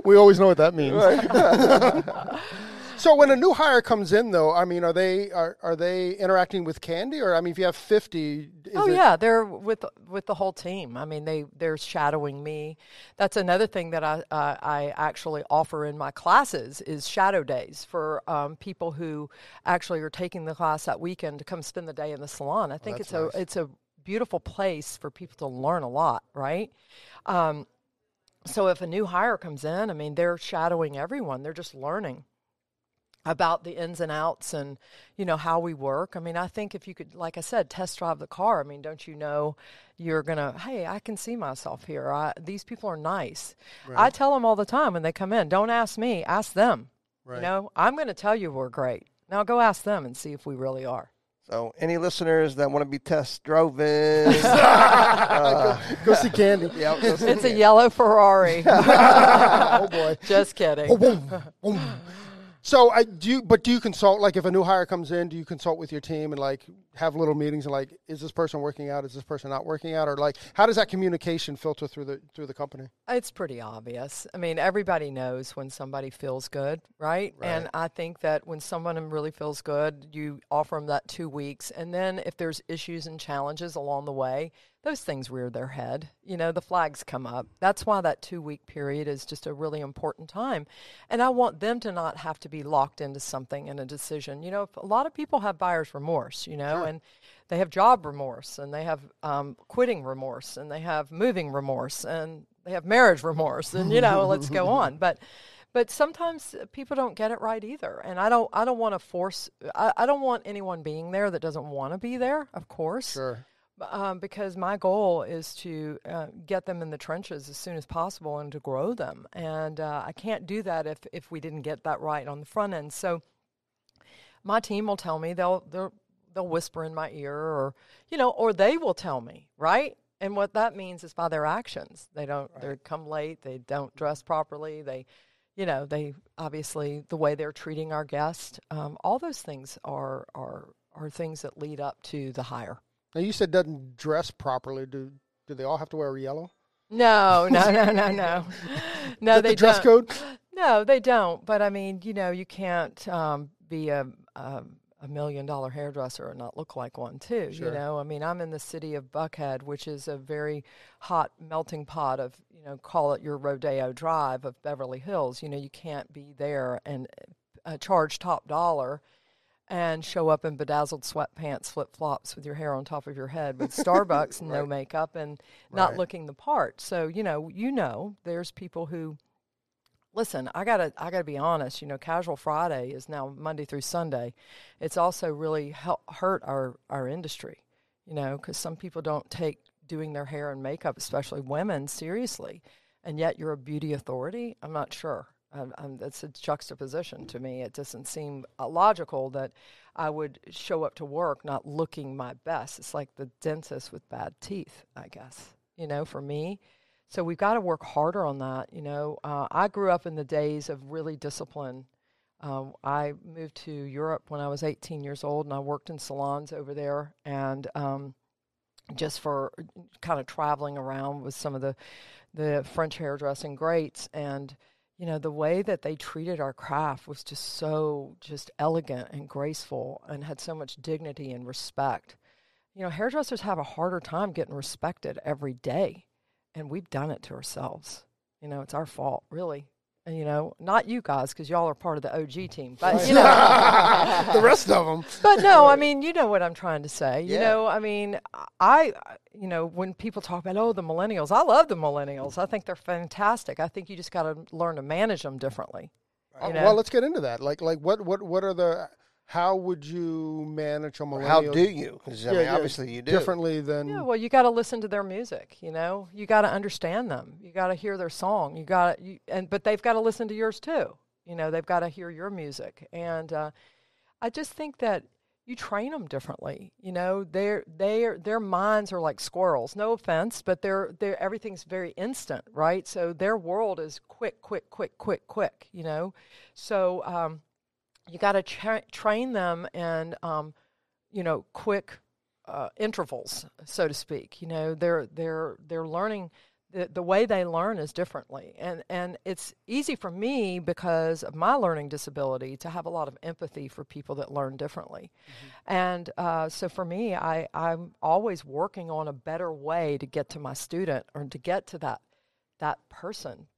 we always know what that means. so when a new hire comes in, though, I mean, are they are are they interacting with Candy, or I mean, if you have fifty, is oh it, yeah, they're with with the whole team. I mean, they they're shadowing me. That's another thing that I uh, I actually offer in my classes is shadow days for um, people who actually are taking the class that weekend to come spend the day in the salon. I think that's it's a it's a beautiful place for people to learn a lot, right? Um, so if a new hire comes in, I mean, they're shadowing everyone. They're just learning about the ins and outs and you know how we work. I mean, I think if you could, like I said, test drive the car. I mean, don't you know you're gonna? Hey, I can see myself here. I, these people are nice. I tell them all the time when they come in. Don't ask me. Ask them. Right. You know, I'm going to tell you we're great. Now go ask them and see if we really are. So, any listeners that want to be test driven, uh, go see Candy. yeah, go see It's a yellow Ferrari. oh boy. Just kidding. So I do, you, but do you consult? Like, if a new hire comes in, do you consult with your team and like have little meetings and like, is this person working out? Is this person not working out? Or like, how does that communication filter through the through the company? It's pretty obvious. I mean, everybody knows when somebody feels good, right? Right. And I think that when someone really feels good, you offer them that two weeks, and then if there's issues and challenges along the way, those things rear their head. You know, the flags come up. That's why that two week period is just a really important time. And I want them to not have to be locked into something and a decision. You know, a lot of people have buyer's remorse, you know, and they have job remorse and they have um, quitting remorse and they have moving remorse and they have marriage remorse and, you know, let's go on. But, but sometimes people don't get it right either and i don't i don't want to force I, I don't want anyone being there that doesn't want to be there of course Sure. Um, because my goal is to uh, get them in the trenches as soon as possible and to grow them. And uh, I can't do that if, if we didn't get that right on the front end. So my team will tell me they'll they'll they'll whisper in my ear, or you know, or they will tell me right. And what that means is by their actions. They don't. They come late. They don't dress properly. They, you know, they obviously the way they're treating our guest. Um, all those things are are are things that lead up to the hire. Now you said doesn't dress properly. Do do they all have to wear yellow? No, no, no, no, no. No, they the dress don't. code. No, they don't. But I mean, you know, you can't um, be a, a a million dollar hairdresser and not look like one too. Sure. You know, I mean, I'm in the city of Buckhead, which is a very hot melting pot of you know, call it your Rodeo Drive of Beverly Hills. You know, you can't be there and uh, charge top dollar. And show up in bedazzled sweatpants, flip flops with your hair on top of your head with Starbucks, and no makeup, and not Right. looking the part. So you know, you know, there's people who listen i gotta i gotta be honest you know casual friday is now monday through sunday. It's also really hel- hurt our our industry you know because some people don't take doing their hair and makeup especially women seriously. And yet you're a beauty authority? I'm not sure um, um, that's a juxtaposition to me it doesn't seem uh, logical that i would show up to work not looking my best it's like the dentist with bad teeth i guess you know for me so we've got to work harder on that. You know, uh, I grew up in the days of really discipline. Um, I moved to Europe when I was 18 years old, and I worked in salons over there, and um, just for kind of traveling around with some of the the French hairdressing greats, and you know the way that they treated our craft was just so just elegant and graceful, and had so much dignity and respect. You know, hairdressers have a harder time getting respected every day and we've done it to ourselves. You know, it's our fault, really. You know, not you guys, because y'all are part of the OG team, but you know, the rest of them. but no, I mean, you know what I'm trying to say. You know, I mean, I, you know, when people talk about oh the millennials, I love the millennials. I think they're fantastic. I think you just got to learn to manage them differently. Uh, You know? Well, let's get into that. Like, like what, what, what are the? How would you manage a millennial? How do you? 'Cause, I Yeah, mean, yeah, obviously you do. differently than? Yeah, well, you got to listen to their music. You know, you got to understand them. You got to hear their song. You got to, and but they've got to listen to yours too. You know, they've got to hear your music. And uh, I just think that you train them differently. You know, their their their minds are like squirrels. No offense, but they're they're everything's very instant, right? So their world is quick, quick, quick, quick, quick. You know, so um, you got to tra- train them in um, you know quick uh, intervals, so to speak. You know, they're they're they're learning. The, the way they learn is differently, and and it's easy for me because of my learning disability to have a lot of empathy for people that learn differently, and uh, so for me, I I'm always working on a better way to get to my student or to get to that that person.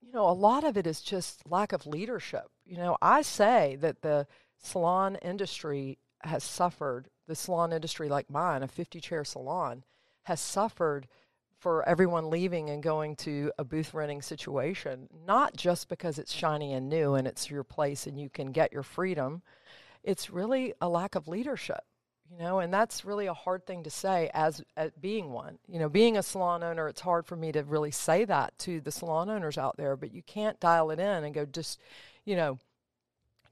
You know, a lot of it is just lack of leadership. You know, I say that the salon industry has suffered. The salon industry, like mine, a 50 chair salon, has suffered for everyone leaving and going to a booth renting situation, not just because it's shiny and new and it's your place and you can get your freedom. It's really a lack of leadership, you know, and that's really a hard thing to say as, as being one. You know, being a salon owner, it's hard for me to really say that to the salon owners out there, but you can't dial it in and go just, you know,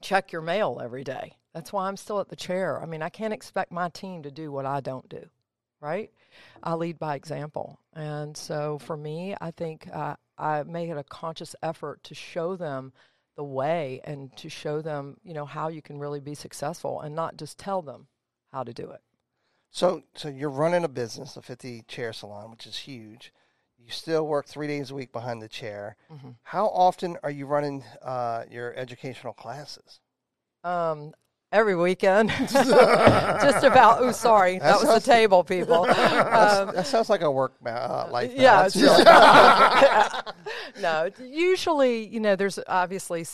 check your mail every day. That's why I'm still at the chair. I mean, I can't expect my team to do what I don't do, right? I lead by example. And so for me, I think uh, I make it a conscious effort to show them the way and to show them, you know, how you can really be successful and not just tell them how to do it. So, so you're running a business, a 50 chair salon, which is huge. You still work three days a week behind the chair. Mm-hmm. How often are you running uh, your educational classes? Um, every weekend, just about. Oh, sorry, that, That was the table, people. Um, that sounds like a work ma- uh, life. yeah, it's no. Usually, you know, there's obviously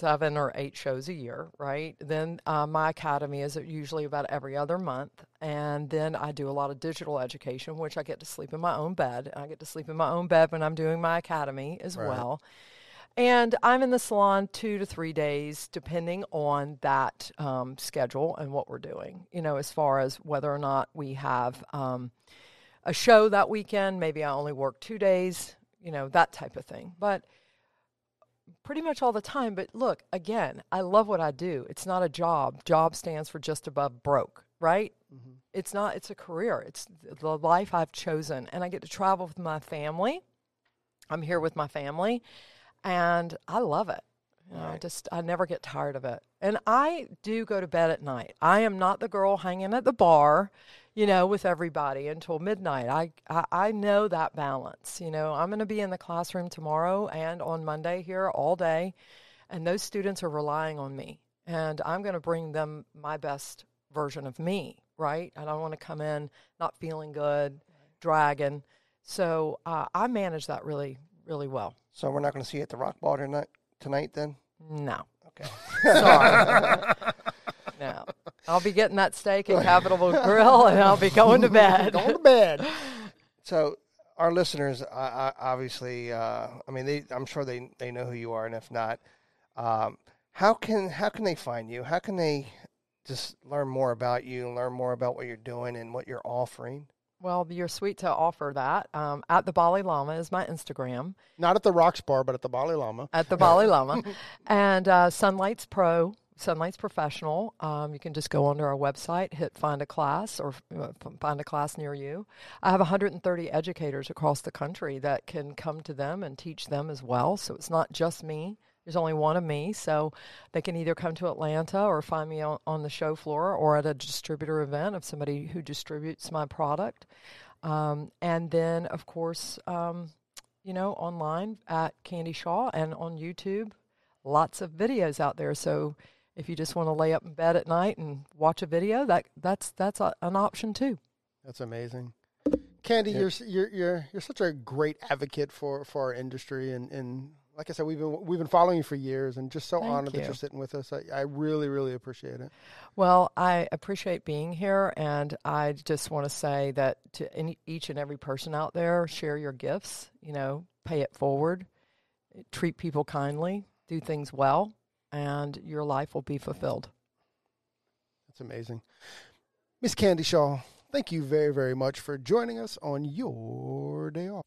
seven or eight shows a year, right? Then uh, my academy is usually about every other month, and then I do a lot of digital education, which I get to sleep in my own bed. I get to sleep in my own bed when I'm doing my academy as well. And I'm in the salon two to three days, depending on that um, schedule and what we're doing. You know, as far as whether or not we have um, a show that weekend, maybe I only work two days, you know, that type of thing. But pretty much all the time. But look, again, I love what I do. It's not a job. Job stands for just above broke, right? Mm-hmm. It's not, it's a career. It's the life I've chosen. And I get to travel with my family. I'm here with my family and I love it. You know, I just I never get tired of it. And I do go to bed at night. I am not the girl hanging at the bar, you know, with everybody until midnight. I I, I know that balance. You know, I'm going to be in the classroom tomorrow and on Monday here all day, and those students are relying on me, and I'm going to bring them my best version of me. Right? I don't want to come in not feeling good, dragging. So uh, I manage that really really well. So we're not going to see you at the Rock Bar tonight, tonight then? No. Okay. Sorry. no. I'll be getting that steak at Capital Grille and I'll be going to bed. Going to bed. So our listeners, I, I, obviously, uh, I mean, they, I'm sure they, they know who you are, and if not, um, how can how can they find you? How can they just learn more about you, learn more about what you're doing and what you're offering? Well, you're sweet to offer that. Um, at the Bali Llama is my Instagram. Not at the Rocks Bar, but at the Bali Llama. At the Bali Llama. And uh, Sunlight's Pro, Sunlight's Professional. Um, you can just go onto our website, hit find a class, or uh, find a class near you. I have 130 educators across the country that can come to them and teach them as well. So it's not just me. There's only one of me, so they can either come to Atlanta or find me on, on the show floor or at a distributor event of somebody who distributes my product. Um, and then, of course, um, you know, online at Candy Shaw and on YouTube. Lots of videos out there. So if you just want to lay up in bed at night and watch a video, that that's that's a, an option too. That's amazing. Candy, you're, you're you're you're such a great advocate for, for our industry, and, and like I said, we've been we've been following you for years, and just so Thank honored that you. you're sitting with us. I, I really really appreciate it. Well, I appreciate being here, and I just want to say that to any, each and every person out there, share your gifts. You know, pay it forward, treat people kindly, do things well, and your life will be fulfilled. That's amazing, Miss Candy Shaw. Thank you very very much for joining us on your day off.